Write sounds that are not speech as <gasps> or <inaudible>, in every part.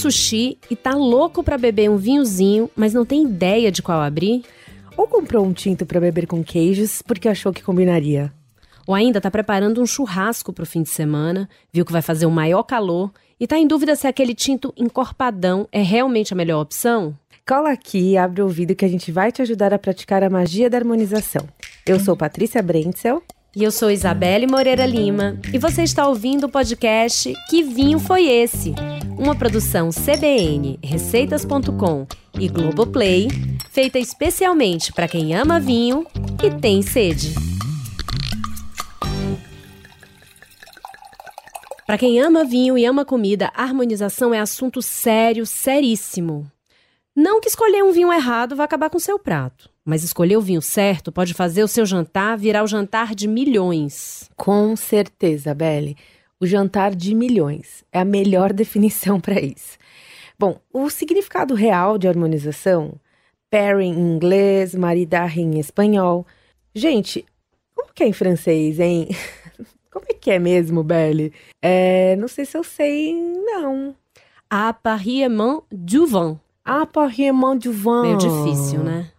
sushi e tá louco para beber um vinhozinho, mas não tem ideia de qual abrir? Ou comprou um tinto para beber com queijos porque achou que combinaria? Ou ainda tá preparando um churrasco pro fim de semana, viu que vai fazer o maior calor e tá em dúvida se aquele tinto encorpadão é realmente a melhor opção? Cola aqui e abre o ouvido que a gente vai te ajudar a praticar a magia da harmonização. Eu sou Patrícia Brentzel. E eu sou Isabelle Moreira Lima. E você está ouvindo o podcast Que Vinho Foi Esse? Uma produção CBN, Receitas.com e Globoplay, feita especialmente para quem ama vinho e tem sede. Para quem ama vinho e ama comida, harmonização é assunto sério, seríssimo. Não que escolher um vinho errado vai acabar com seu prato, mas escolher o vinho certo pode fazer o seu jantar virar o jantar de milhões. Com certeza, Belle. O jantar de milhões é a melhor <laughs> definição para isso. Bom, o significado real de harmonização, pairing em inglês, maridar em espanhol. Gente, como que é em francês, hein? <laughs> Como é que é mesmo, Belle? É, não sei se eu sei, não. Appartement du vin. Appartement du vin. Meio difícil, né?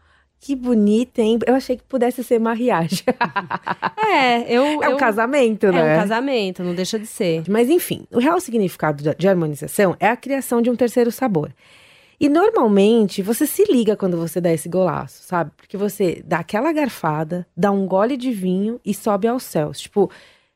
Que bonita, hein? Eu achei que pudesse ser mariage. <laughs> é, eu. É um eu, casamento, é né? É um casamento, não deixa de ser. Mas enfim, o real significado de harmonização é a criação de um terceiro sabor. E normalmente você se liga quando você dá esse golaço, sabe? Porque você dá aquela garfada, dá um gole de vinho e sobe aos céus. Tipo,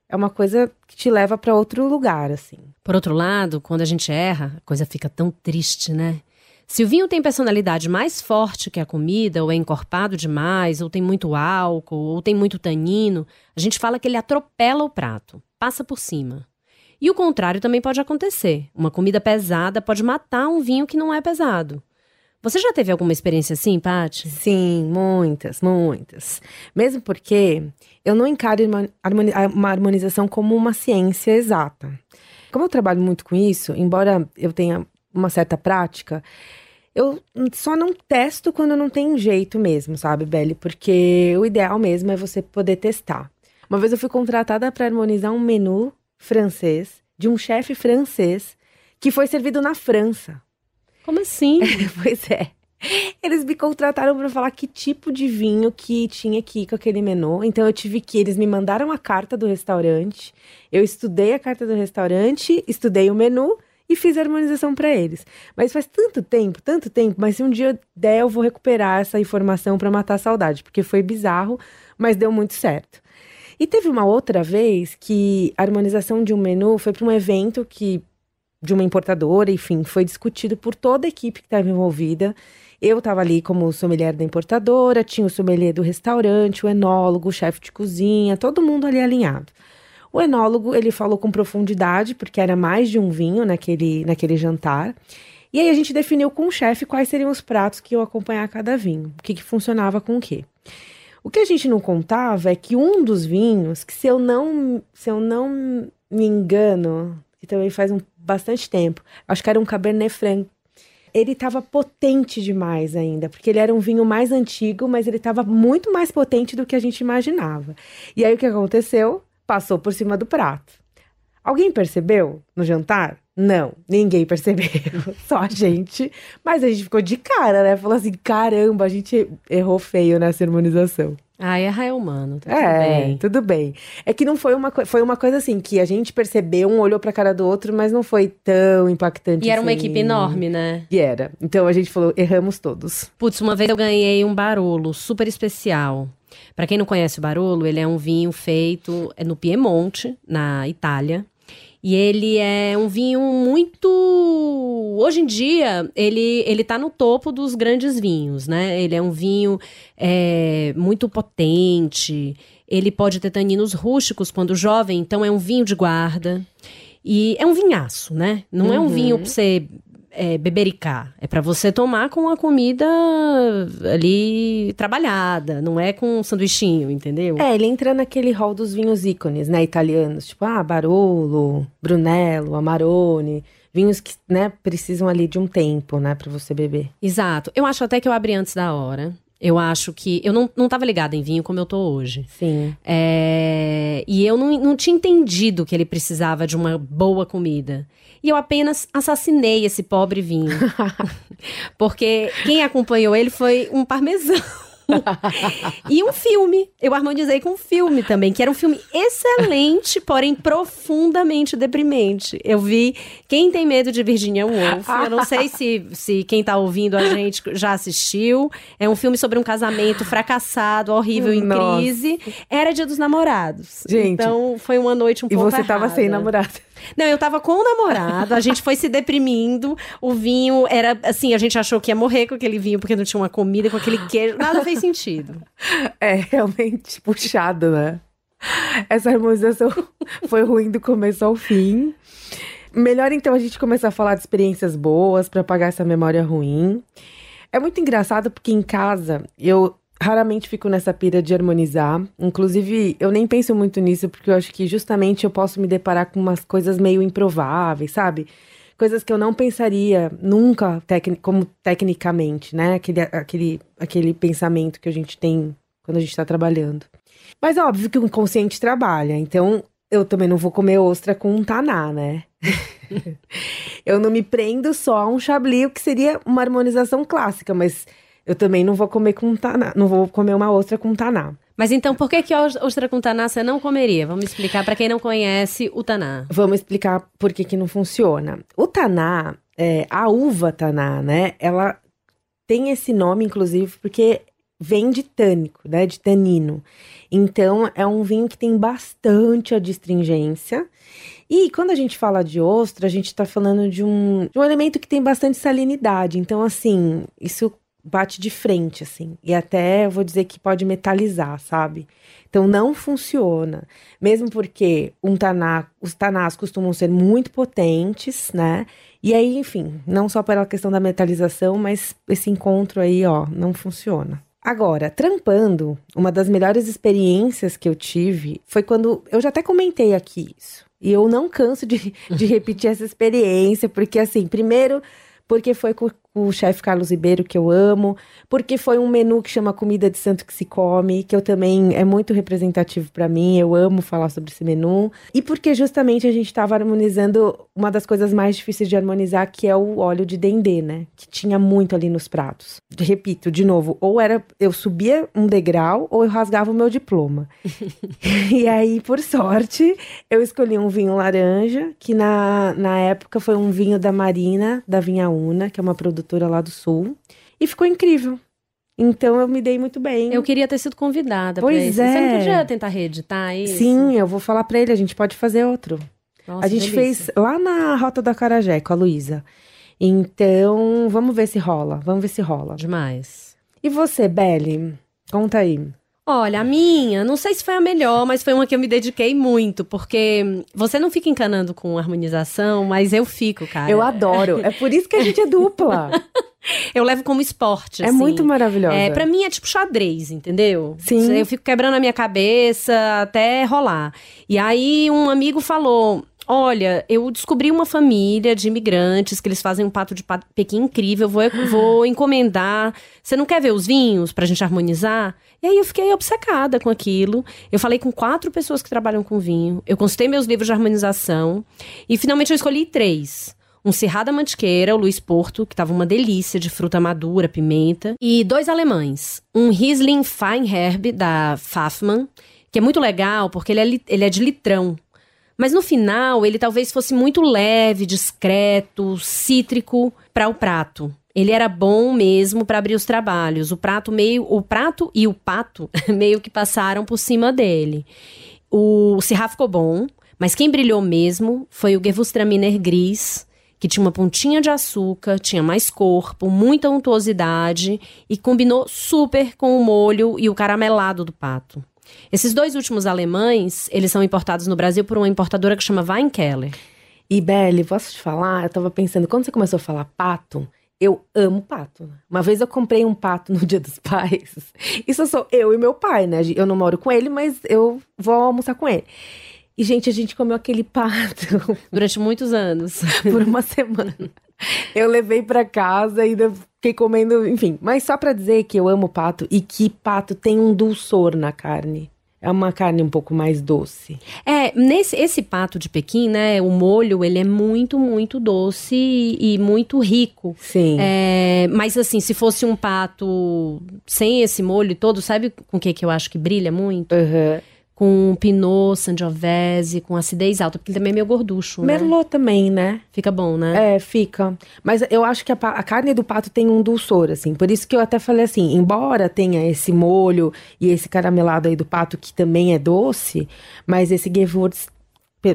é uma coisa que te leva para outro lugar, assim. Por outro lado, quando a gente erra, a coisa fica tão triste, né? Se o vinho tem personalidade mais forte que a comida, ou é encorpado demais, ou tem muito álcool, ou tem muito tanino, a gente fala que ele atropela o prato, passa por cima. E o contrário também pode acontecer. Uma comida pesada pode matar um vinho que não é pesado. Você já teve alguma experiência assim, Paty? Sim, muitas, muitas. Mesmo porque eu não encaro uma harmonização como uma ciência exata. Como eu trabalho muito com isso, embora eu tenha uma certa prática, eu só não testo quando não tem jeito mesmo, sabe, Belle? Porque o ideal mesmo é você poder testar. Uma vez eu fui contratada para harmonizar um menu francês de um chefe francês que foi servido na França. Como assim? <laughs> pois é. Eles me contrataram para falar que tipo de vinho que tinha aqui com aquele menu. Então eu tive que eles me mandaram a carta do restaurante. Eu estudei a carta do restaurante, estudei o menu e fiz a harmonização para eles. Mas faz tanto tempo, tanto tempo, mas se um dia der eu vou recuperar essa informação para matar a saudade, porque foi bizarro, mas deu muito certo. E teve uma outra vez que a harmonização de um menu foi para um evento que de uma importadora, enfim, foi discutido por toda a equipe que estava envolvida. Eu estava ali como sommelier da importadora, tinha o sommelier do restaurante, o enólogo, o chefe de cozinha, todo mundo ali alinhado. O enólogo, ele falou com profundidade, porque era mais de um vinho naquele, naquele jantar. E aí a gente definiu com o chefe quais seriam os pratos que iam acompanhar cada vinho, o que, que funcionava com o quê. O que a gente não contava é que um dos vinhos, que se eu não, se eu não me engano, que também faz um, bastante tempo, acho que era um Cabernet Franc, ele estava potente demais ainda, porque ele era um vinho mais antigo, mas ele estava muito mais potente do que a gente imaginava. E aí o que aconteceu? Passou por cima do prato. Alguém percebeu no jantar? Não, ninguém percebeu, <laughs> só a gente. Mas a gente ficou de cara, né? Falou assim: caramba, a gente errou feio nessa harmonização. Ah, erra é humano, tá é, tudo bem. tudo bem. É que não foi uma, foi uma coisa assim, que a gente percebeu, um olhou pra cara do outro, mas não foi tão impactante E era uma assim. equipe enorme, né? E era. Então a gente falou, erramos todos. Putz, uma vez eu ganhei um Barolo super especial. Para quem não conhece o Barolo, ele é um vinho feito é no Piemonte, na Itália. E ele é um vinho muito. Hoje em dia, ele, ele tá no topo dos grandes vinhos, né? Ele é um vinho é, muito potente. Ele pode ter taninos rústicos quando jovem, então é um vinho de guarda. E é um vinhaço, né? Não é um vinho pra você é, bebericar. É para você tomar com a comida ali trabalhada, não é com um sanduichinho, entendeu? É, ele entra naquele hall dos vinhos ícones, né, italianos, tipo, ah, Barolo, Brunello, Amarone, vinhos que, né, precisam ali de um tempo, né, para você beber. Exato. Eu acho até que eu abri antes da hora. Eu acho que. Eu não, não tava ligada em vinho como eu tô hoje. Sim. É, e eu não, não tinha entendido que ele precisava de uma boa comida. E eu apenas assassinei esse pobre vinho. <laughs> Porque quem acompanhou ele foi um parmesão. <laughs> e um filme. Eu harmonizei com um filme também, que era um filme excelente, porém profundamente deprimente. Eu vi Quem Tem Medo de Virginia Woolf. Eu não sei se, se quem tá ouvindo a gente já assistiu. É um filme sobre um casamento fracassado, horrível, em Nossa. crise. Era dia dos namorados. Gente, Então foi uma noite um E pouco você tava errada. sem namorado. Não, eu tava com o namorado, a gente foi se deprimindo. O vinho era assim, a gente achou que ia morrer com aquele vinho porque não tinha uma comida com aquele queijo. Nada fez sentido. É realmente puxado, né? Essa harmonização <laughs> foi ruim do começo ao fim. Melhor então a gente começar a falar de experiências boas para apagar essa memória ruim. É muito engraçado porque em casa eu raramente fico nessa pira de harmonizar. Inclusive, eu nem penso muito nisso porque eu acho que justamente eu posso me deparar com umas coisas meio improváveis, sabe? Coisas que eu não pensaria nunca tecni- como tecnicamente, né? Aquele, aquele, aquele pensamento que a gente tem quando a gente tá trabalhando. Mas é óbvio que o inconsciente trabalha, então eu também não vou comer ostra com um taná, né? <laughs> eu não me prendo só a um chablis, o que seria uma harmonização clássica, mas eu também não vou comer com taná, não vou comer uma ostra com taná. Mas então, por que que a ostra com taná você não comeria? Vamos explicar pra quem não conhece o taná. Vamos explicar por que que não funciona. O taná, é, a uva taná, né? Ela tem esse nome, inclusive, porque vem de tânico, né? De tanino. Então, é um vinho que tem bastante adstringência. E quando a gente fala de ostra, a gente está falando de um, de um elemento que tem bastante salinidade. Então, assim, isso bate de frente, assim. E até eu vou dizer que pode metalizar, sabe? Então não funciona. Mesmo porque um taná, os tanás costumam ser muito potentes, né? E aí, enfim, não só pela questão da metalização, mas esse encontro aí, ó, não funciona. Agora, trampando, uma das melhores experiências que eu tive foi quando. Eu já até comentei aqui isso. E eu não canso de, de repetir essa experiência, porque, assim, primeiro, porque foi o chefe Carlos Ribeiro, que eu amo, porque foi um menu que chama Comida de Santo que se Come, que eu também é muito representativo para mim, eu amo falar sobre esse menu, e porque justamente a gente estava harmonizando uma das coisas mais difíceis de harmonizar, que é o óleo de dendê, né? Que tinha muito ali nos pratos. Repito, de novo, ou era eu subia um degrau ou eu rasgava o meu diploma. <laughs> e aí, por sorte, eu escolhi um vinho laranja, que na, na época foi um vinho da Marina, da Vinha Una, que é uma produtora lá do sul, e ficou incrível. Então eu me dei muito bem. Eu queria ter sido convidada Pois isso. Você não é. podia tentar reeditar isso? Sim, eu vou falar pra ele, a gente pode fazer outro. Nossa, a gente delícia. fez lá na Rota da Carajé com a Luísa. Então, vamos ver se rola. Vamos ver se rola. Demais. E você, Belle? Conta aí. Olha, a minha, não sei se foi a melhor, mas foi uma que eu me dediquei muito, porque você não fica encanando com harmonização, mas eu fico, cara. Eu adoro. É por isso que a gente é dupla. <laughs> Eu levo como esporte, é assim. muito maravilhosa. É, pra mim é tipo xadrez, entendeu? Sim. Eu fico quebrando a minha cabeça até rolar. E aí um amigo falou: Olha, eu descobri uma família de imigrantes que eles fazem um pato de pa- Pequim incrível. Vou, vou encomendar. Você não quer ver os vinhos pra gente harmonizar? E aí eu fiquei obcecada com aquilo. Eu falei com quatro pessoas que trabalham com vinho. Eu consultei meus livros de harmonização. E finalmente eu escolhi três. Um Cerrada Mantiqueira, o Luiz Porto, que tava uma delícia de fruta madura, pimenta. E dois alemães. Um Riesling Feinherb, da Pfaffmann, que é muito legal porque ele é, ele é de litrão. Mas no final, ele talvez fosse muito leve, discreto, cítrico para o prato. Ele era bom mesmo para abrir os trabalhos. O prato meio, o prato e o pato <laughs> meio que passaram por cima dele. O Syrah ficou bom, mas quem brilhou mesmo foi o Gewürztraminer Gris, que tinha uma pontinha de açúcar, tinha mais corpo, muita untuosidade e combinou super com o molho e o caramelado do pato. Esses dois últimos alemães, eles são importados no Brasil por uma importadora que chama Weinkeller. E, Belle, posso te falar? Eu tava pensando, quando você começou a falar pato, eu amo pato. Uma vez eu comprei um pato no Dia dos Pais. <laughs> Isso sou eu e meu pai, né? Eu não moro com ele, mas eu vou almoçar com ele. E, gente, a gente comeu aquele pato <laughs> Durante muitos anos. <laughs> por uma semana. Eu levei pra casa e ainda fiquei comendo, enfim. Mas só pra dizer que eu amo pato e que pato tem um dulçor na carne. É uma carne um pouco mais doce. É, nesse esse pato de Pequim, né? O molho, ele é muito, muito doce e, e muito rico. Sim. É, mas assim, se fosse um pato sem esse molho todo, sabe com o que, que eu acho que brilha muito? Aham. Com pinot, sangiovese, com acidez alta, porque ele também é meio gorducho, né? Merlot também, né? Fica bom, né? É, fica. Mas eu acho que a, a carne do pato tem um dulçor, assim. Por isso que eu até falei assim, embora tenha esse molho e esse caramelado aí do pato que também é doce, mas esse Gewürz pe-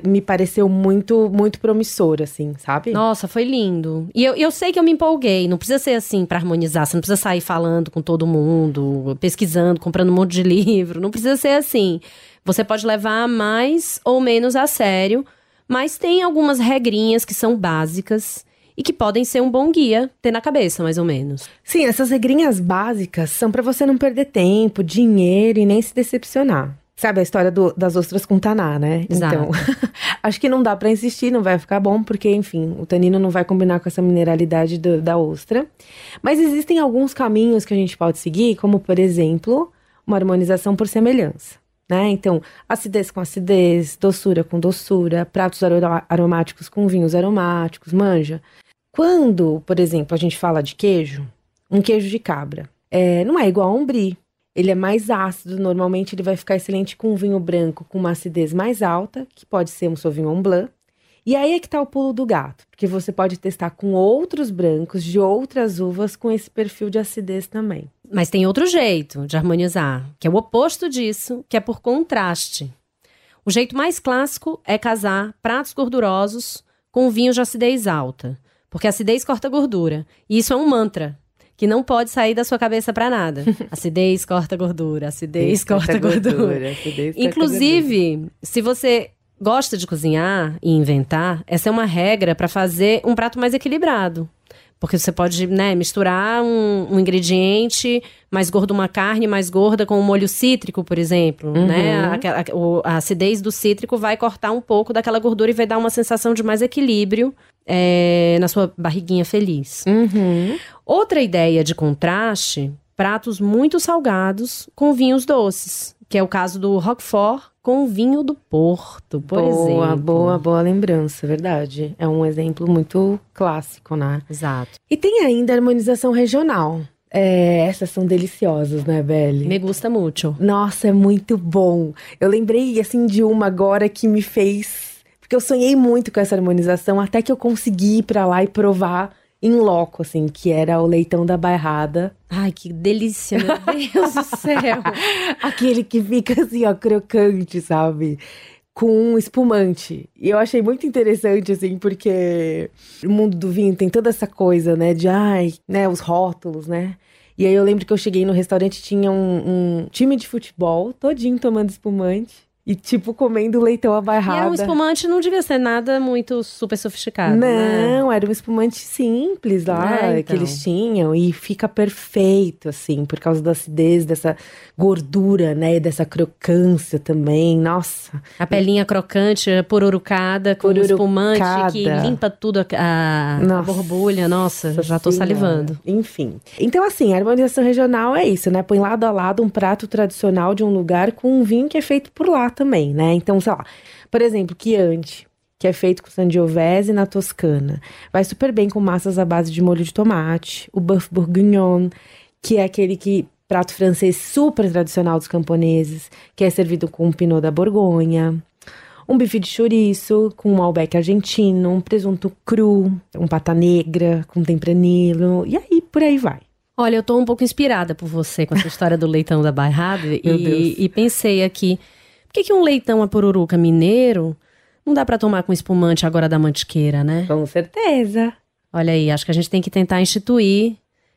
me pareceu muito, muito promissor, assim, sabe? Nossa, foi lindo. E eu, eu sei que eu me empolguei. Não precisa ser assim pra harmonizar. Você não precisa sair falando com todo mundo, pesquisando, comprando um monte de <laughs> livro. Não precisa ser assim. Você pode levar mais ou menos a sério, mas tem algumas regrinhas que são básicas e que podem ser um bom guia ter na cabeça, mais ou menos. Sim, essas regrinhas básicas são pra você não perder tempo, dinheiro e nem se decepcionar. Sabe a história do- das ostras com taná, né? Exato. Então, <laughs> acho que não dá pra insistir, não vai ficar bom, porque, enfim, o tanino não vai combinar com essa mineralidade do- da ostra. Mas existem alguns caminhos que a gente pode seguir, como, por exemplo, uma harmonização por semelhança. Né? Então, acidez com acidez, doçura com doçura, pratos aro- aromáticos com vinhos aromáticos, manja. Quando, por exemplo, a gente fala de queijo, um queijo de cabra, é, não é igual a um brie. Ele é mais ácido, normalmente ele vai ficar excelente com um vinho branco com uma acidez mais alta, que pode ser um Sauvignon Blanc. E aí é que tá o pulo do gato, porque você pode testar com outros brancos de outras uvas com esse perfil de acidez também. Mas tem outro jeito de harmonizar, que é o oposto disso, que é por contraste. O jeito mais clássico é casar pratos gordurosos com vinhos de acidez alta, porque a acidez corta gordura. E isso é um mantra que não pode sair da sua cabeça para nada. <laughs> Acidez corta gordura, acidez corta gordura. acidez corta Inclusive, se você gosta de cozinhar e inventar, essa é uma regra para fazer um prato mais equilibrado. Porque você pode né, misturar um, um ingrediente mais gordo, uma carne mais gorda com um molho cítrico, por exemplo. Né? A, a- o- a acidez do cítrico vai cortar um pouco daquela gordura e vai dar uma sensação de mais equilíbrio é, na sua barriguinha feliz. Uhum. Outra ideia de contraste, pratos muito salgados com vinhos doces, que é o caso do Roquefort com vinho do Porto, por boa, exemplo. boa, boa lembrança, verdade. É um exemplo muito clássico, né? Exato. E tem ainda a harmonização regional. É, essas são deliciosas, né, Belle? Me gusta muito. Nossa, é muito bom. Eu lembrei, assim, de uma agora que me fez... Porque eu sonhei muito com essa harmonização, até que eu consegui ir pra lá e provar em loco, assim, que era o leitão da bairrada. Ai, que delícia, meu Deus do céu. <laughs> Aquele que fica assim, ó, crocante, sabe? Com espumante. E eu achei muito interessante, assim, porque o mundo do vinho tem toda essa coisa, né? De, ai, né? Os rótulos, né? E aí eu lembro que eu cheguei no restaurante tinha um, um time de futebol todinho tomando espumante. E, tipo, comendo leitão E abairrada. é um espumante não devia ser nada muito super sofisticado, né? Não, era um espumante simples lá que então. eles tinham e fica perfeito, assim, por causa da acidez, dessa gordura, né? E dessa crocância também. Nossa, A pelinha crocante, pururucada, com um espumante que Pururucada. limpa tudo a, a- a Nossa borbulha. Nossa, já tô salivando. Enfim. Então, assim, a harmonização regional é isso, né? Põe lado a lado um prato tradicional de um lugar com um vinho que é feito por lá também, né? Então, sei lá, por exemplo, Chianti, que é feito com sangiovese na Toscana. Vai super bem com massas à base de molho de tomate. O Boeuf Bourguignon, que é aquele que prato francês super tradicional dos camponeses, que é servido com um pinot da Borgonha. Um bife de chouriço com um malbec argentino, um presunto cru, um pata negra com tempranillo, e aí por aí vai. Olha, eu tô um pouco inspirada por você com essa história do leitão da bairrada <laughs> e, e pensei aqui, por que, que um leitão a pururuca mineiro não dá pra tomar com espumante agora da mantiqueira, né? Com certeza. Olha aí, acho que a gente tem que tentar instituir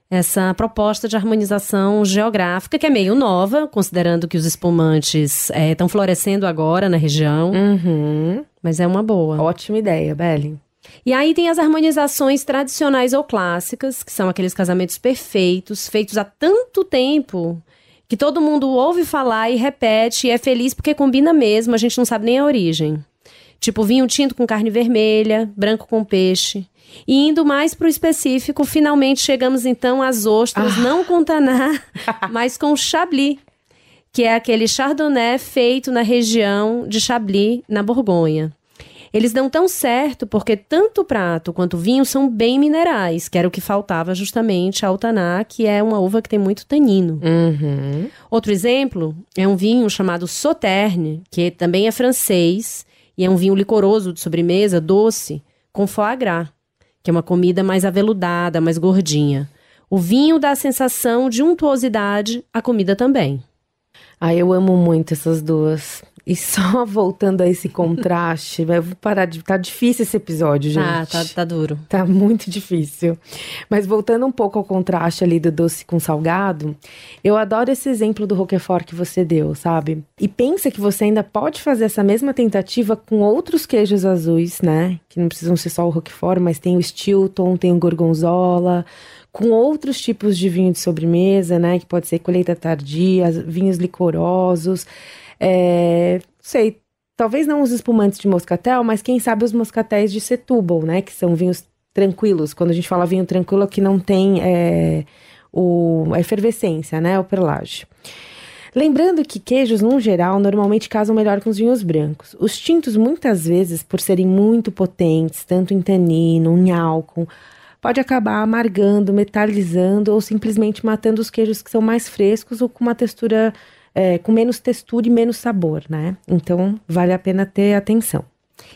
essa proposta de harmonização geográfica, que é meio nova, considerando que os espumantes estão florescendo agora na região, Uhum. mas é uma boa. Ótima ideia, Belly. E aí tem as harmonizações tradicionais ou clássicas, que são aqueles casamentos perfeitos, feitos há tanto tempo, que todo mundo ouve falar e repete e é feliz porque combina mesmo, a gente não sabe nem a origem. Tipo vinho tinto com carne vermelha, branco com peixe. E indo mais para o específico, finalmente chegamos então às ostras, ah. não com taná, <laughs> mas com chablis, que é aquele chardonnay feito na região de Chablis, na Borgonha. Eles dão tão certo porque tanto o prato quanto o vinho são bem minerais, que era o que faltava justamente ao taná, que é uma uva que tem muito tanino. Uhum. Outro exemplo é um vinho chamado Sauterne, que também é francês e é um vinho licoroso de sobremesa, doce, com foie gras, que é uma comida mais aveludada, mais gordinha. O vinho dá a sensação de untuosidade, a comida também. Ah, eu amo muito essas duas. E só <laughs> voltando a esse contraste, eu vou parar de. Tá difícil esse episódio, gente. Ah, tá, tá duro. Tá muito difícil. Mas voltando um pouco ao contraste ali do doce com salgado, eu adoro esse exemplo do Roquefort que você deu, sabe? E pensa que você ainda pode fazer essa mesma tentativa com outros queijos azuis, né? Que não precisam ser só o Roquefort, mas tem o Stilton, tem o Gorgonzola com outros tipos de vinho de sobremesa, né? Que pode ser colheita tardia, vinhos licorosos. É, sei, talvez não os espumantes de moscatel, mas quem sabe os moscatéis de Setúbal, né? Que são vinhos tranquilos. Quando a gente fala vinho tranquilo, que não tem é, o, a efervescência, né? O perlágio. Lembrando que queijos, no geral, normalmente casam melhor com os vinhos brancos. Os tintos, muitas vezes, por serem muito potentes, tanto em tanino, em álcool, pode acabar amargando, metalizando ou simplesmente matando os queijos que são mais frescos ou com uma textura, é, com menos textura e menos sabor, né? Então, vale a pena ter atenção.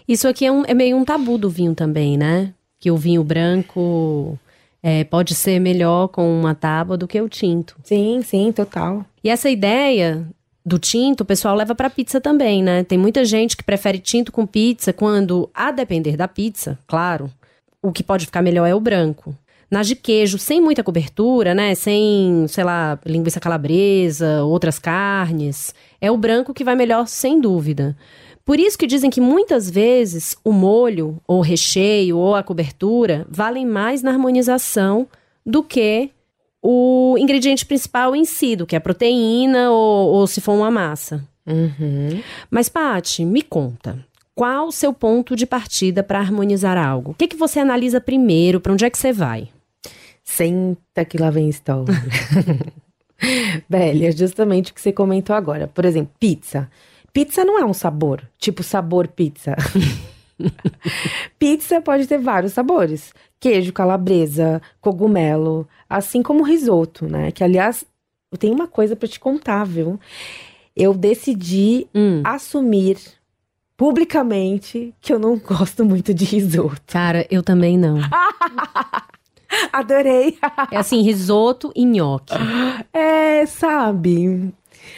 Isso aqui é, um, é meio um tabu do vinho também, né? Que o vinho branco é, pode ser melhor com uma tábua do que o tinto. Sim, sim, total. E essa ideia do tinto, o pessoal leva para pizza também, né? Tem muita gente que prefere tinto com pizza quando, a depender da pizza, claro, o que pode ficar melhor é o branco. Nas de queijo, sem muita cobertura, né? Sem, sei lá, linguiça calabresa, outras carnes. É o branco que vai melhor, sem dúvida. Por isso que dizem que muitas vezes o molho, ou o recheio, ou a cobertura valem mais na harmonização do que o ingrediente principal em si, do que a proteína ou, ou se for uma massa. Uhum. Mas, Paty, me conta. Qual o seu ponto de partida para harmonizar algo? O que, que você analisa primeiro? Para onde é que você vai? Senta que lá vem história. Velha, <laughs> justamente o que você comentou agora. Por exemplo, pizza. Pizza não é um sabor, tipo sabor pizza. <laughs> pizza pode ter vários sabores: queijo, calabresa, cogumelo, assim como risoto, né? Que aliás, eu tenho uma coisa para te contar, viu? Eu decidi hum. assumir publicamente que eu não gosto muito de risoto. Cara, eu também não. <laughs> <laughs> Adorei. é assim, risoto e nhoque. <gasps> É, sabe?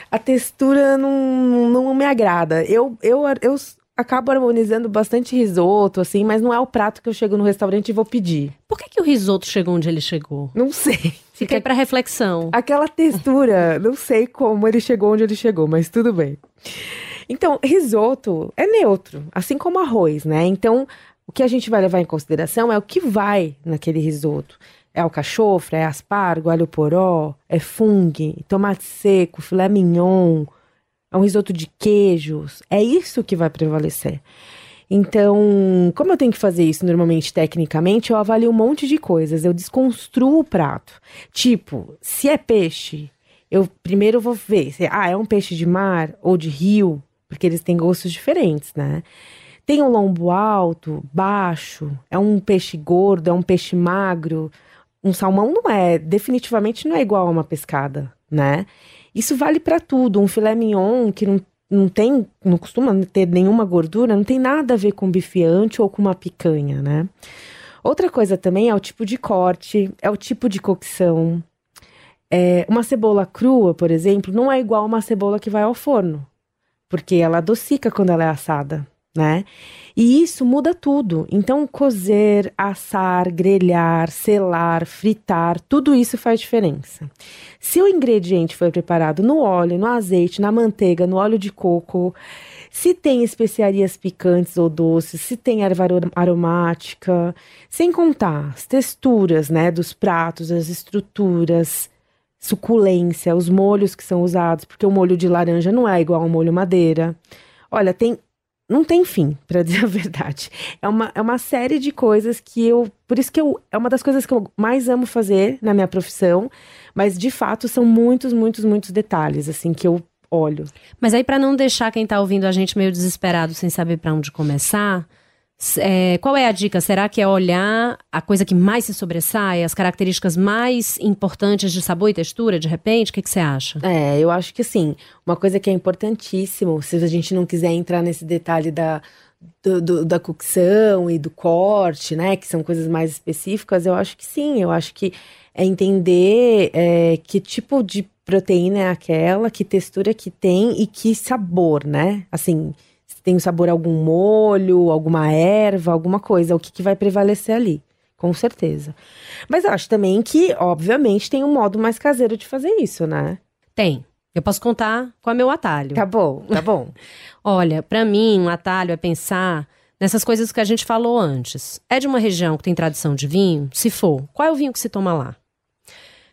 A textura não, não me agrada. Eu, eu, eu acabo harmonizando bastante risoto, assim, mas não é o prato que eu chego no restaurante e vou pedir. Por que, que o risoto chegou onde ele chegou? Não sei. Fica aí pra reflexão. Aquela textura, não sei como ele chegou onde ele chegou, mas tudo bem. Então, risoto é neutro, assim como arroz, né? Então, o que a gente vai levar em consideração é o que vai naquele risoto. É alcachofra, é aspargo, alho poró, é fungo, tomate seco, filé mignon, é um risoto de queijos. É isso que vai prevalecer. Então, como eu tenho que fazer isso normalmente tecnicamente, eu avalio um monte de coisas. Eu desconstruo o prato. Tipo, se é peixe, eu primeiro vou ver se ah, é um peixe de mar ou de rio porque eles têm gostos diferentes, né? Tem um lombo alto, baixo, é um peixe gordo, é um peixe magro. Um salmão não é, definitivamente não é igual a uma pescada, né? Isso vale para tudo. Um filé mignon que não, não tem, não costuma ter nenhuma gordura, não tem nada a ver com bifiante ou com uma picanha, né? Outra coisa também é o tipo de corte, é o tipo de cocção. É, uma cebola crua, por exemplo, não é igual a uma cebola que vai ao forno porque ela adocica quando ela é assada, né? E isso muda tudo. Então, cozer, assar, grelhar, selar, fritar, tudo isso faz diferença. Se o ingrediente foi preparado no óleo, no azeite, na manteiga, no óleo de coco, se tem especiarias picantes ou doces, se tem erva aromática, sem contar as texturas, né, dos pratos, as estruturas, suculência, os molhos que são usados, porque o molho de laranja não é igual ao molho madeira. Olha, tem não tem fim, <laughs> para dizer a verdade. É uma, é uma série de coisas que eu. Por isso que eu, é uma das coisas que eu mais amo fazer na minha profissão. Mas, de fato, são muitos, muitos, muitos detalhes, assim, que eu olho. Mas aí, para não deixar quem tá ouvindo a gente meio desesperado sem saber para onde começar, é, qual é a dica? Será que é olhar a coisa que mais se sobressai, as características mais importantes de sabor e textura, de repente? O que, você acha? É, eu acho que sim. Uma coisa que é importantíssimo, se a gente não quiser entrar nesse detalhe da, do, do, da cocção e do corte, né? Que são coisas mais específicas, eu acho que sim. Eu acho que é entender é, que tipo de proteína é aquela, que textura que tem e que sabor, né? Assim tem o sabor a algum molho, alguma erva, alguma coisa, o que, que vai prevalecer ali, com certeza. Mas eu acho também que, obviamente, tem um modo mais caseiro de fazer isso, né? Tem. Eu posso contar qual é meu atalho. Tá bom, tá bom. <laughs> Olha, para mim, um atalho é pensar nessas coisas que a gente falou antes. É de uma região que tem tradição de vinho? Se for, qual é o vinho que se toma lá?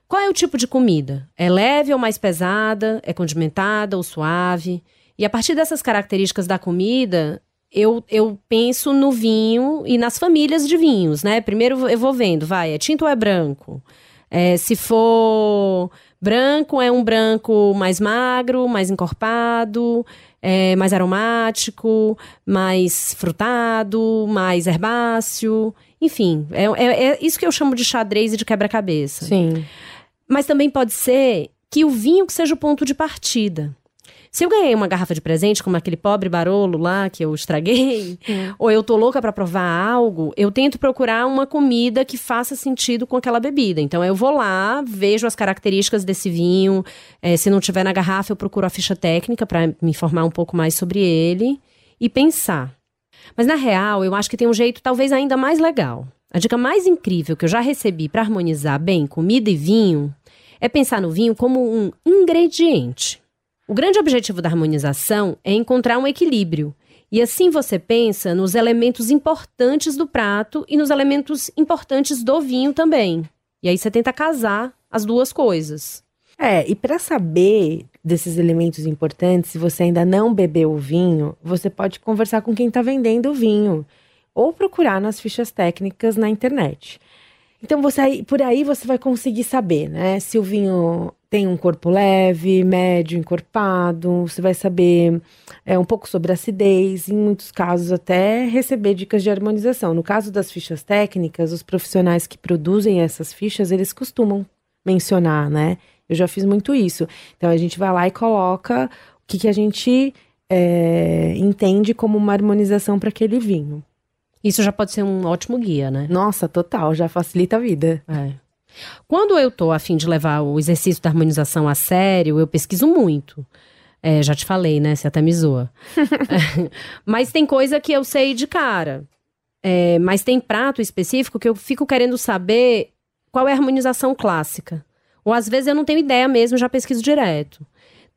Qual é o tipo de comida? É leve ou mais pesada? É condimentada ou suave? E a partir dessas características da comida, eu, eu penso no vinho e nas famílias de vinhos, né? Primeiro eu vou vendo, vai, é tinto ou é branco? É, se for branco, é um branco mais magro, mais encorpado, é, mais aromático, mais frutado, mais herbáceo. Enfim, é, é, é isso que eu chamo de xadrez e de quebra-cabeça. Sim. Mas também pode ser que o vinho que seja o ponto de partida. Se eu ganhei uma garrafa de presente, como aquele pobre barolo lá que eu estraguei, <laughs> é. ou eu tô louca para provar algo, eu tento procurar uma comida que faça sentido com aquela bebida. Então eu vou lá, vejo as características desse vinho. É, se não tiver na garrafa, eu procuro a ficha técnica para me informar um pouco mais sobre ele e pensar. Mas na real, eu acho que tem um jeito talvez ainda mais legal. A dica mais incrível que eu já recebi para harmonizar bem comida e vinho é pensar no vinho como um ingrediente. O grande objetivo da harmonização é encontrar um equilíbrio. E assim você pensa nos elementos importantes do prato e nos elementos importantes do vinho também. E aí você tenta casar as duas coisas. É, e para saber desses elementos importantes, se você ainda não bebeu o vinho, você pode conversar com quem está vendendo o vinho ou procurar nas fichas técnicas na internet. Então você por aí você vai conseguir saber, né, se o vinho tem um corpo leve, médio, encorpado, você vai saber é, um pouco sobre acidez, em muitos casos até receber dicas de harmonização. No caso das fichas técnicas, os profissionais que produzem essas fichas, eles costumam mencionar, né? Eu já fiz muito isso. Então a gente vai lá e coloca o que, que a gente é, entende como uma harmonização para aquele vinho. Isso já pode ser um ótimo guia, né? Nossa, total, já facilita a vida. É. Quando eu tô afim de levar o exercício da harmonização a sério, eu pesquiso muito. É, já te falei, né? Você até me zoa. <laughs> <laughs> mas tem coisa que eu sei de cara. É, mas tem prato específico que eu fico querendo saber qual é a harmonização clássica. Ou às vezes eu não tenho ideia mesmo, já pesquiso direto.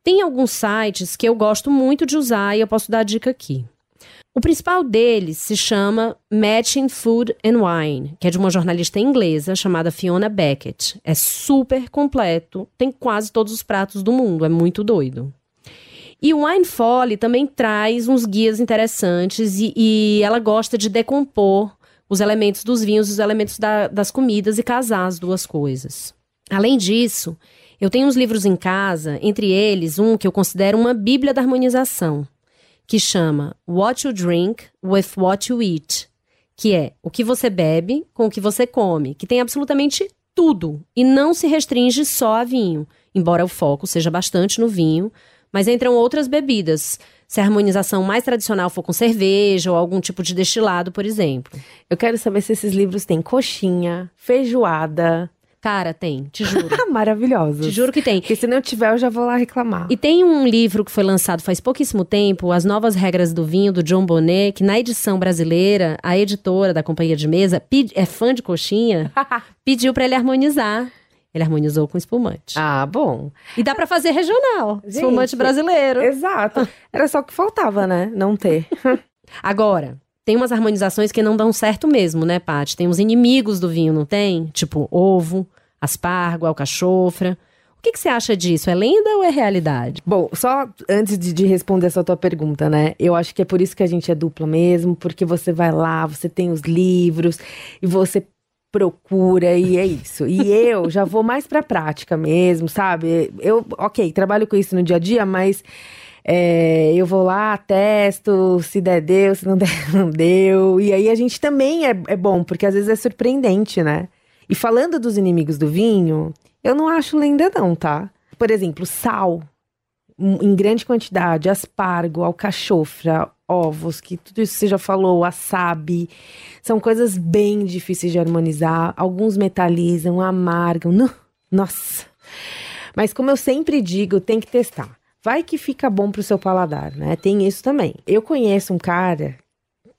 Tem alguns sites que eu gosto muito de usar e eu posso dar a dica aqui. O principal deles se chama Matching Food and Wine, que é de uma jornalista inglesa chamada Fiona Beckett. É super completo, tem quase todos os pratos do mundo, é muito doido. E o Wine Folly também traz uns guias interessantes e, e ela gosta de decompor os elementos dos vinhos, os elementos da, das comidas e casar as duas coisas. Além disso, eu tenho uns livros em casa, entre eles um que eu considero uma bíblia da harmonização que chama What You Drink with What You Eat, que é o que você bebe com o que você come, que tem absolutamente tudo e não se restringe só a vinho, embora o foco seja bastante no vinho, mas entram outras bebidas. Se a harmonização mais tradicional for com cerveja ou algum tipo de destilado, por exemplo. Eu quero saber se esses livros têm coxinha, feijoada, Cara, tem, te juro. <laughs> Maravilhosos. Te juro que tem. Porque se não tiver, eu já vou lá reclamar. E tem um livro que foi lançado faz pouquíssimo tempo, As Novas Regras do Vinho, do John Bonnet, que na edição brasileira, a editora da companhia de mesa, é fã de coxinha, <laughs> pediu para ele harmonizar. Ele harmonizou com espumante. Ah, bom. E dá para fazer regional. Gente, espumante brasileiro. Exato. Era só o que faltava, né? Não ter. <laughs> Agora, tem umas harmonizações que não dão certo mesmo, né, Paty? Tem uns inimigos do vinho, não tem? Tipo ovo, aspargo, alcachofra. O que, que você acha disso? É lenda ou é realidade? Bom, só antes de, de responder essa tua pergunta, né? Eu acho que é por isso que a gente é dupla mesmo, porque você vai lá, você tem os livros e você procura e é isso. E <laughs> eu já vou mais pra prática mesmo, sabe? Eu, ok, trabalho com isso no dia a dia, mas é, eu vou lá, testo, se der, deu, se não der, <laughs> não deu. E aí a gente também é, é bom, porque às vezes é surpreendente, né? E falando dos inimigos do vinho, eu não acho lenda, não, tá? Por exemplo, sal em grande quantidade, aspargo, alcachofra, ovos, que tudo isso você já falou, wasabi, são coisas bem difíceis de harmonizar. Alguns metalizam, amargam. Nossa! Mas como eu sempre digo, tem que testar. Vai que fica bom pro seu paladar, né? Tem isso também. Eu conheço um cara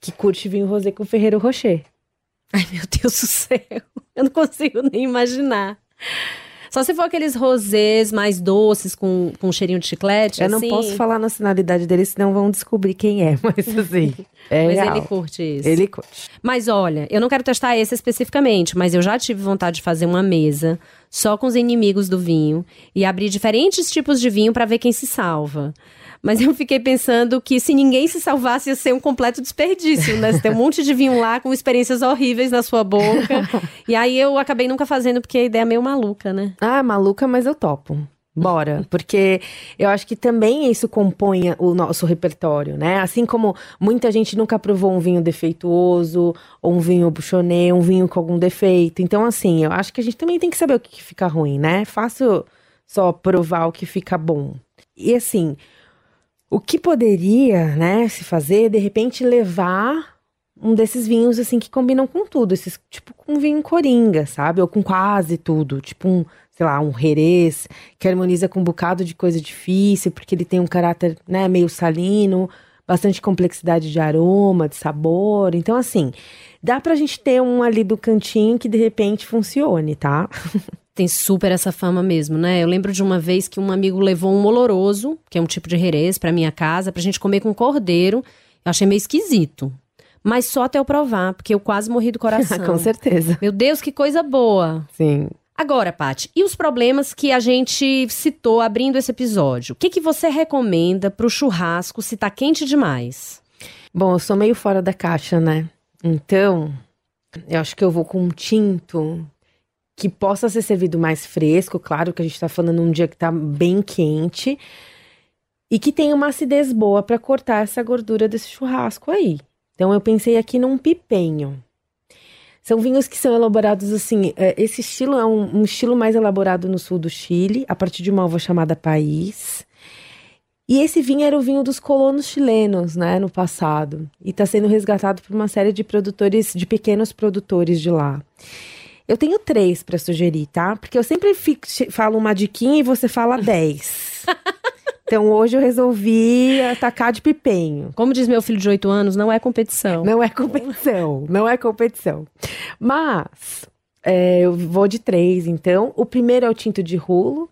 que curte vinho rosé com Ferreiro Rocher. Ai, meu Deus do céu. <laughs> Eu não consigo nem imaginar. Só se for aqueles rosés mais doces, com, com cheirinho de chiclete. Eu assim. não posso falar a nacionalidade dele, senão vão descobrir quem é. <laughs> Mas assim. É mas real. ele curte isso. Ele curte. Mas olha, eu não quero testar esse especificamente, mas eu já tive vontade de fazer uma mesa só com os inimigos do vinho e abrir diferentes tipos de vinho para ver quem se salva. Mas eu fiquei pensando que se ninguém se salvasse ia ser um completo desperdício, né? Você tem um monte de vinho lá com experiências horríveis na sua boca. <laughs> e aí eu acabei nunca fazendo porque a ideia é meio maluca, né? Ah, maluca, mas eu topo. Bora, porque eu acho que também isso compõe o nosso repertório, né? Assim como muita gente nunca provou um vinho defeituoso, ou um vinho buchonê, um vinho com algum defeito. Então, assim, eu acho que a gente também tem que saber o que fica ruim, né? É fácil só provar o que fica bom. E assim, o que poderia, né, se fazer, de repente levar um desses vinhos assim que combinam com tudo, esses tipo com vinho coringa, sabe? Ou com quase tudo, tipo um, sei lá, um herês que harmoniza com um bocado de coisa difícil, porque ele tem um caráter, né, meio salino, bastante complexidade de aroma, de sabor. Então assim, dá pra gente ter um ali do cantinho que de repente funcione, tá? <laughs> Tem super essa fama mesmo, né? Eu lembro de uma vez que um amigo levou um oloroso, que é um tipo de herês, pra minha casa, pra gente comer com cordeiro. Eu achei meio esquisito. Mas só até eu provar, porque eu quase morri do <laughs> coração. com certeza. Meu Deus, que coisa boa. Sim. Agora, Paty, e os problemas que a gente citou abrindo esse episódio? O que, que você recomenda pro churrasco se tá quente demais? Bom, eu sou meio fora da caixa, né? Então, eu acho que eu vou com um tinto que possa ser servido mais fresco, claro que a gente tá falando um dia que tá bem quente, e que tenha uma acidez boa para cortar essa gordura desse churrasco aí. Então eu pensei aqui num pipenho. São vinhos que são elaborados assim. Esse estilo é um, um estilo mais elaborado no sul do Chile, a partir de uma uva chamada País. E esse vinho era o vinho dos colonos chilenos, né, no passado. E está sendo resgatado por uma série de produtores, de pequenos produtores de lá. Eu tenho três para sugerir, tá? Porque eu sempre fico, falo uma diquinha e você fala dez. <laughs> Então hoje eu resolvi atacar de pipenho. Como diz meu filho de 8 anos, não é competição. Não é competição, não é competição. Mas é, eu vou de três, então. O primeiro é o tinto de rulo,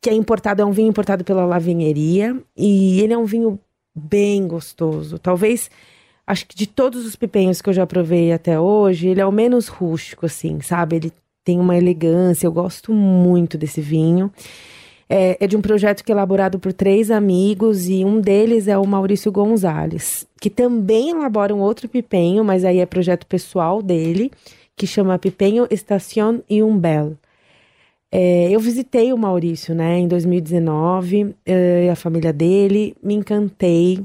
que é importado, é um vinho importado pela lavinheria. E ele é um vinho bem gostoso. Talvez, acho que de todos os pipenhos que eu já provei até hoje, ele é o menos rústico, assim, sabe? Ele tem uma elegância, eu gosto muito desse vinho. É, é, de um projeto que é elaborado por três amigos e um deles é o Maurício Gonzalez, que também elabora um outro pipenho, mas aí é projeto pessoal dele, que chama Pipenho Estación e Umbel. É, eu visitei o Maurício, né, em 2019, é, a família dele, me encantei.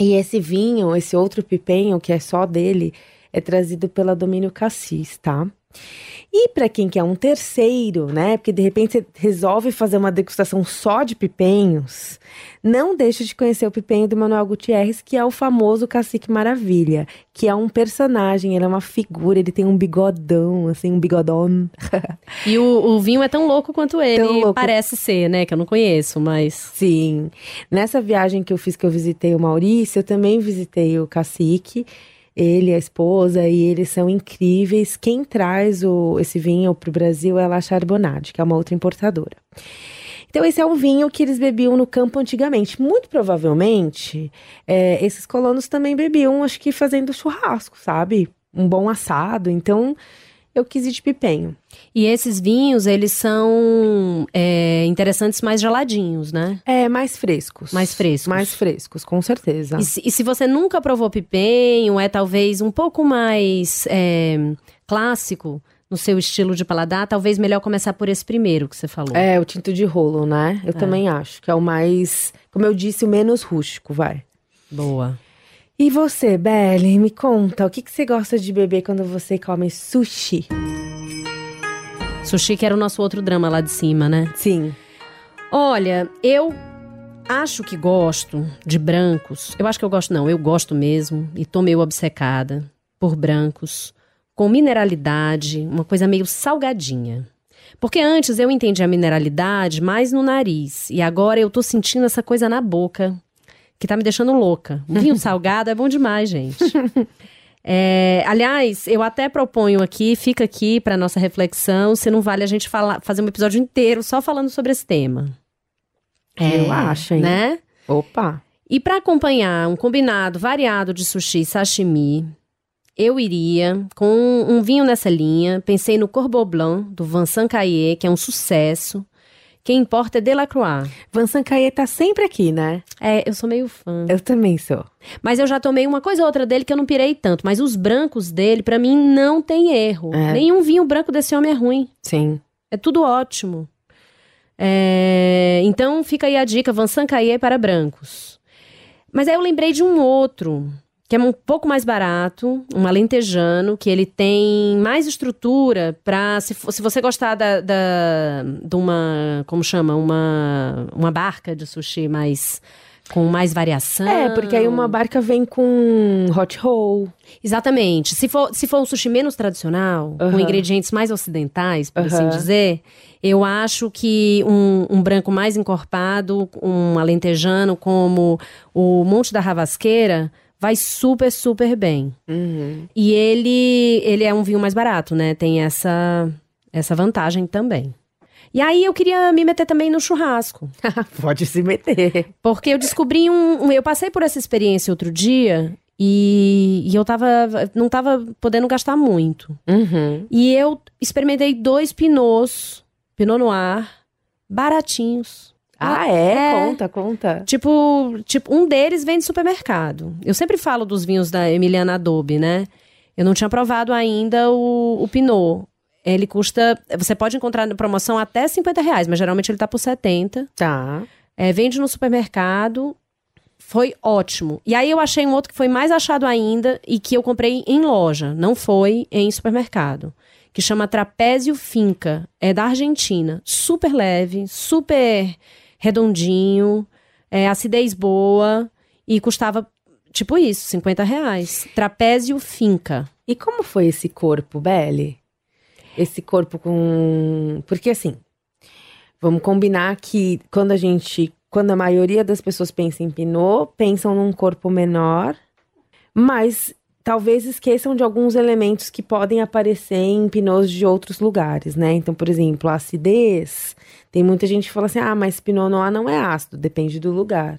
E esse vinho, esse outro pipenho, que é só dele, é trazido pela Domínio Cassis, tá? E para quem quer um terceiro, né? Porque de repente você resolve fazer uma degustação só de pipenhos, não deixe de conhecer o pipenho do Manuel Gutierrez, que é o famoso Cacique Maravilha, que é um personagem, ele é uma figura, ele tem um bigodão, assim, um bigodão. <laughs> e o, o, vinho é tão louco quanto ele louco. parece ser, né? Que eu não conheço, mas. Sim. Nessa viagem que eu fiz, que eu visitei o Maurício, eu também visitei o Cacique ele, a esposa, e eles são incríveis. Quem traz o, esse vinho para o Brasil é a La Charbonnade, que é uma outra importadora. Então, esse é um vinho que eles bebiam no campo antigamente. Muito provavelmente, é, esses colonos também bebiam, acho que fazendo churrasco, sabe? Um bom assado. Então, eu quis ir de pipenho. E esses vinhos, eles são é, interessantes mais geladinhos, né? É, mais frescos. Mais frescos. Mais frescos, com certeza. E se, e se você nunca provou pipenho, é talvez um pouco mais é, clássico no seu estilo de paladar, talvez melhor começar por esse primeiro que você falou. É, o tinto de rolo, né? Eu É. também acho que é o mais, como eu disse, o menos rústico, vai. Boa. E você, Belle, me conta, o que, que você gosta de beber quando você come sushi? Sushi que era o nosso outro drama lá de cima, né? Sim. Olha, eu acho que gosto de brancos. Eu acho que eu gosto, não, eu gosto mesmo. E tô meio obcecada por brancos. Com mineralidade, uma coisa meio salgadinha. Porque antes eu entendi a mineralidade mais no nariz. E agora eu tô sentindo essa coisa na boca. Que tá me deixando louca. Um <laughs> vinho salgado é bom demais, gente. É, aliás, eu até proponho aqui, fica aqui para nossa reflexão, se não vale a gente falar, fazer um episódio inteiro só falando sobre esse tema. Eu acho, hein? Né? Opa. E para acompanhar um combinado variado de sushi e sashimi, eu iria com um vinho nessa linha. Pensei no Corbeau Blanc, do Vincent Caillé, que é um sucesso. Quem importa é Delacroix. Vincent Caillé tá sempre aqui, né? É, eu sou meio fã. Eu também sou. Mas eu já tomei uma coisa ou outra dele que eu não pirei tanto. Mas os brancos dele, pra mim, não tem erro. É. Nenhum vinho branco desse homem é ruim. Sim. É tudo ótimo. É, Então fica aí a dica, Vincent Caillé para brancos. Mas aí eu lembrei de um outro, que é um pouco mais barato, um alentejano, que ele tem mais estrutura para se, se você gostar da, da- de uma, como chama, uma, uma barca de sushi mais com mais variação. É, porque aí uma barca vem com hot roll. Exatamente. Se for, se for um sushi menos tradicional, com ingredientes mais ocidentais, por assim dizer, eu acho que um, um branco mais encorpado, um alentejano como o Monte da Ravasqueira, vai super, super bem. Uhum. E ele, ele é um vinho mais barato, né? Tem essa, essa vantagem também. E aí eu queria me meter também no churrasco. <laughs> Pode se meter. Porque eu descobri um, um- Eu passei por essa experiência outro dia e, e eu tava. Não tava podendo gastar muito. Uhum. E eu experimentei dois pinots, Pinot Noir, baratinhos. Ah, é? É. Conta, conta. Tipo, tipo, um deles vem de supermercado. Eu sempre falo dos vinhos da Emiliana Adobe, né? Eu não tinha provado ainda o, o Pinot. Ele custa. Você pode encontrar na promoção até 50 reais, mas geralmente ele tá por 70. Tá. É, vende no supermercado. Foi ótimo. E aí eu achei um outro que foi mais achado ainda e que eu comprei em loja, não foi em supermercado. Que chama Trapézio Finca. É da Argentina. Super leve, super redondinho, é, acidez boa e custava tipo isso, 50 reais. Trapézio Finca. E como foi esse corpo, Belle? Esse corpo com. Porque assim, vamos combinar que quando a gente. Quando a maioria das pessoas pensa em Pinot, pensam num corpo menor, mas talvez esqueçam de alguns elementos que podem aparecer em Pinots de outros lugares, né? Então, por exemplo, a acidez. Tem muita gente que fala assim: ah, mas Pinot Noir não é ácido, depende do lugar.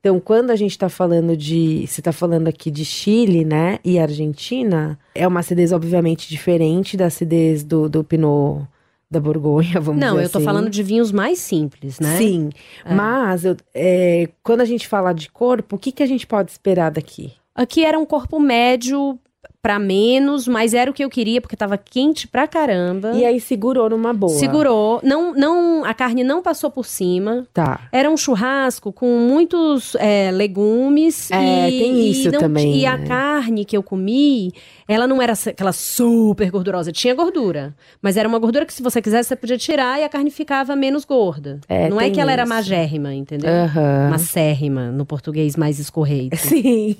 Então, quando a gente está falando de. Você está falando aqui de Chile, né? E Argentina, é uma acidez, obviamente, diferente da acidez do, do Pinot da Borgonha, <laughs> vamos Não, dizer eu tô assim. falando de vinhos mais simples, né? Sim, mas eu- é, quando a gente fala de corpo, o que, que a gente pode esperar daqui? Aqui era um corpo médio pra menos, mas era o que eu queria porque tava quente pra caramba. E aí segurou numa boa. Segurou, não, não, a carne não passou por cima. Tá. Era um churrasco com muitos é, legumes. É, e, tem isso e não- também, E a né? carne que eu comi, ela não era aquela super gordurosa. Tinha gordura. Mas era uma gordura que, se você quisesse, você podia tirar e a carne ficava menos gorda. É, não é que ela era isso. magérrima, entendeu? Aham. Macérrima, no português mais escorreito. Sim.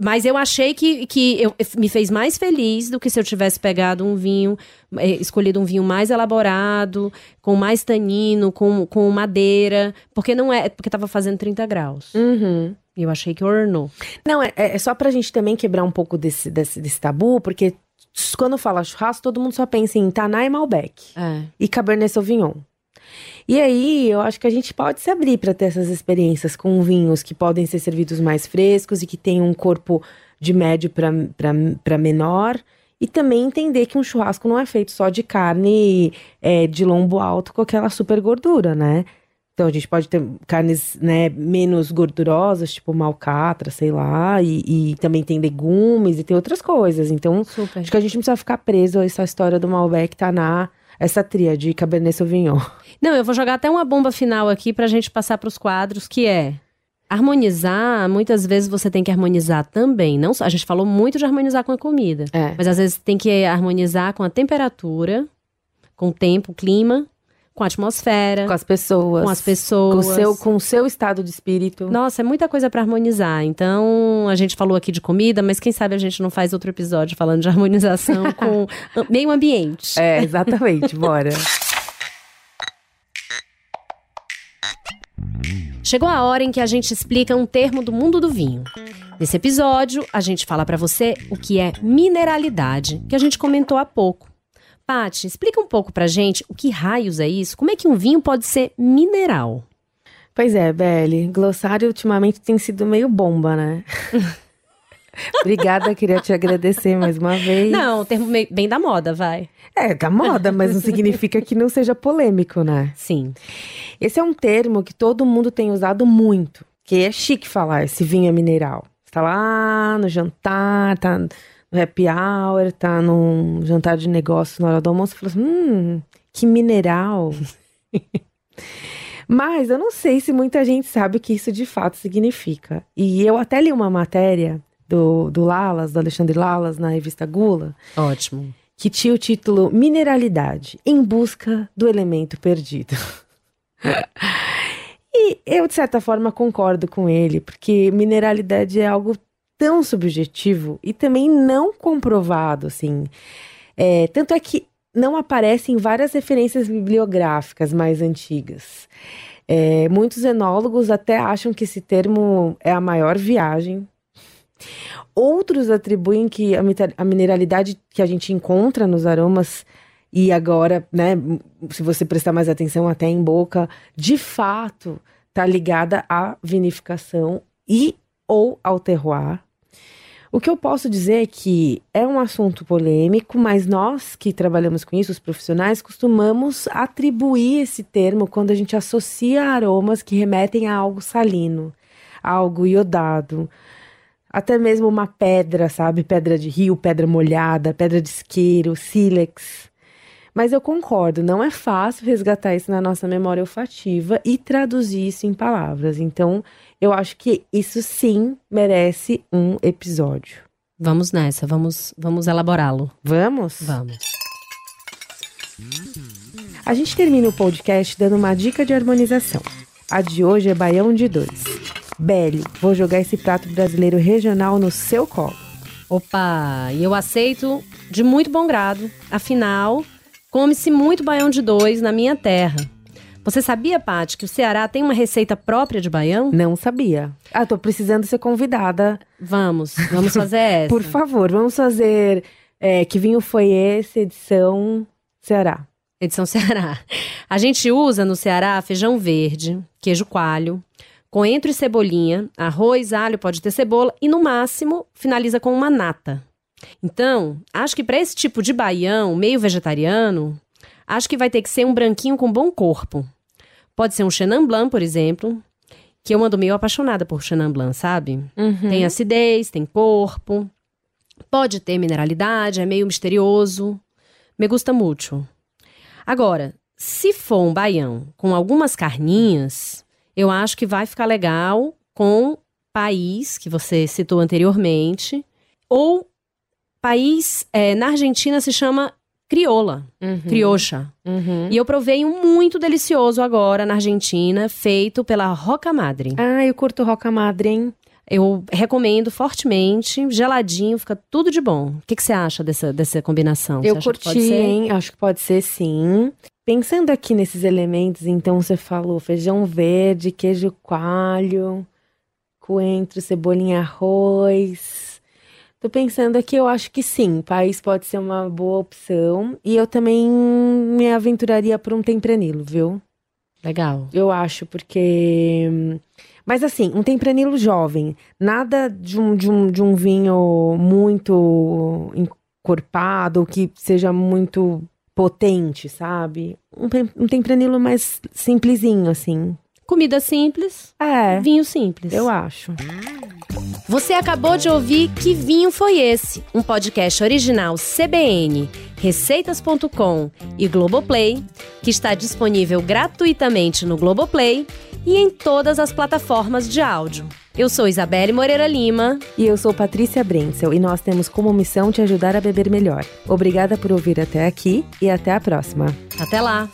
Mas eu achei que, que eu, me fez mais feliz do que se eu tivesse pegado um vinho, eh, escolhido um vinho mais elaborado, com mais tanino, com, com madeira, porque não é, porque tava fazendo 30 graus. Uhum. E eu achei que ornou. Não, é, é só pra gente também quebrar um pouco desse, desse, desse tabu, porque quando fala churrasco, todo mundo só pensa em Taná e Malbec. É. e Cabernet Sauvignon. E aí, eu acho que a gente pode se abrir para ter essas experiências com vinhos que podem ser servidos mais frescos e que têm um corpo de médio para menor E também entender que um churrasco não é feito só de carne é, de lombo alto com aquela super gordura, né? Então a gente pode ter carnes né, menos gordurosas, tipo malcatra, sei lá, e, e, também tem legumes e tem outras coisas. Então Super. acho que a gente não precisa ficar preso a essa história do Malbec Taná, essa tríade Cabernet Sauvignon. Não, eu vou jogar até uma bomba final aqui pra gente passar pros quadros, que é harmonizar, muitas vezes você tem que harmonizar também. Não só, a gente falou muito de harmonizar com a comida, É. mas às vezes tem que harmonizar com a temperatura, com o tempo, o clima, com a atmosfera, Com as pessoas. com as Com o pessoas. seu, com o seu estado de espírito. Nossa, é muita coisa pra harmonizar. Então, a gente falou aqui de comida, mas quem sabe a gente não faz outro episódio falando de harmonização <laughs> com meio ambiente. É, exatamente, bora. Chegou a hora em que a gente explica um termo do mundo do vinho. Nesse episódio, a gente fala pra você o que é mineralidade, que a gente comentou há pouco. Paty, explica um pouco pra gente o que raios é isso? Como é que um vinho pode ser mineral? Pois é, Belle. Glossário ultimamente tem sido meio bomba, né? <laughs> Obrigada, queria te agradecer mais uma vez. Não, o termo bem da moda, vai. É, tá moda, mas não significa que não seja polêmico, né? Sim. Esse é um termo que todo mundo tem usado muito, que é chique falar, esse vinho é mineral. Você tá lá no jantar, tá no happy hour, tá num jantar de negócio na hora do almoço, fala assim, hum, que mineral. <laughs> Mas eu não sei se muita gente sabe o que isso de fato significa. E eu até li uma matéria do, do Lalas, do Alexandre Lalas, na revista Gula, Ótimo. que tinha o título Mineralidade em busca do elemento perdido. <laughs> e eu, de certa forma, concordo com ele, porque mineralidade é algo tão subjetivo e também não comprovado, assim. É, tanto é que não aparece em várias referências bibliográficas mais antigas. É, muitos enólogos até acham que esse termo é a maior viagem Outros atribuem que a mineralidade que a gente encontra nos aromas e agora, né, se você prestar mais atenção até em boca, de fato está ligada à vinificação e ou ao terroir. O que eu posso dizer é que é um assunto polêmico, mas nós que trabalhamos com isso, os profissionais, costumamos atribuir esse termo quando a gente associa aromas que remetem a algo salino, a algo iodado, até mesmo uma pedra, sabe? Pedra de rio, pedra molhada, pedra de isqueiro, sílex. Mas eu concordo, não é fácil resgatar isso na nossa memória olfativa e traduzir isso em palavras. Então, eu acho que isso sim merece um episódio. Vamos nessa, vamos, vamos elaborá-lo. Vamos? Vamos. A gente termina o podcast dando uma dica de harmonização. A de hoje é baião de dois. Belle, vou jogar esse prato brasileiro regional no seu colo. Opa, e eu aceito de muito bom grado. Afinal, come-se muito baião de dois na minha terra. Você sabia, Paty, que o Ceará tem uma receita própria de baião? Não sabia. Ah, tô precisando ser convidada. Vamos, vamos fazer <laughs> essa. Por favor, vamos fazer. é, que vinho foi esse, edição Ceará? Edição Ceará. A gente usa no Ceará feijão verde, queijo coalho, coentro e cebolinha, arroz, alho, pode ter cebola e no máximo finaliza com uma nata. Então, acho que para esse tipo de baião meio vegetariano, acho que vai ter que ser um branquinho com bom corpo. Pode ser um Chenin Blanc, por exemplo, que eu ando meio apaixonada por Chenin Blanc, sabe? Tem acidez, tem corpo, pode ter mineralidade, é meio misterioso. Me gusta muito. Agora, se for um baião com algumas carninhas, eu acho que vai ficar legal com país que você citou anteriormente, ou país é, na Argentina se chama crioula, criocha. Uhum. E eu provei um muito delicioso agora na Argentina, feito pela Roca Madre. Ah, eu curto Roca Madre, hein? Eu recomendo fortemente, geladinho, fica tudo de bom. O que, que você acha dessa, dessa combinação? Eu curti, hein? Acho que pode ser sim. Pensando aqui nesses elementos, então você falou feijão verde, queijo coalho, coentro, cebolinha, arroz. Tô pensando aqui, eu acho que sim, país pode ser uma boa opção. E eu também me aventuraria por um tempranilo, viu? Legal. Eu acho, porque. Mas assim, um tempranilo jovem. Nada de um, de um, de um vinho muito. encorpado que seja muito potente, sabe? Um, um tempranilo mais simplesinho, assim. Comida simples, É, vinho simples. eu acho. Você acabou de ouvir Que Vinho Foi Esse? Um podcast original CBN, Receitas.com e Globoplay, que está disponível gratuitamente no Globoplay e em todas as plataformas de áudio. Eu sou Isabelle Moreira Lima. E eu sou Patrícia Brenzel e nós temos como missão te ajudar a beber melhor. Obrigada por ouvir até aqui e até a próxima. Até lá!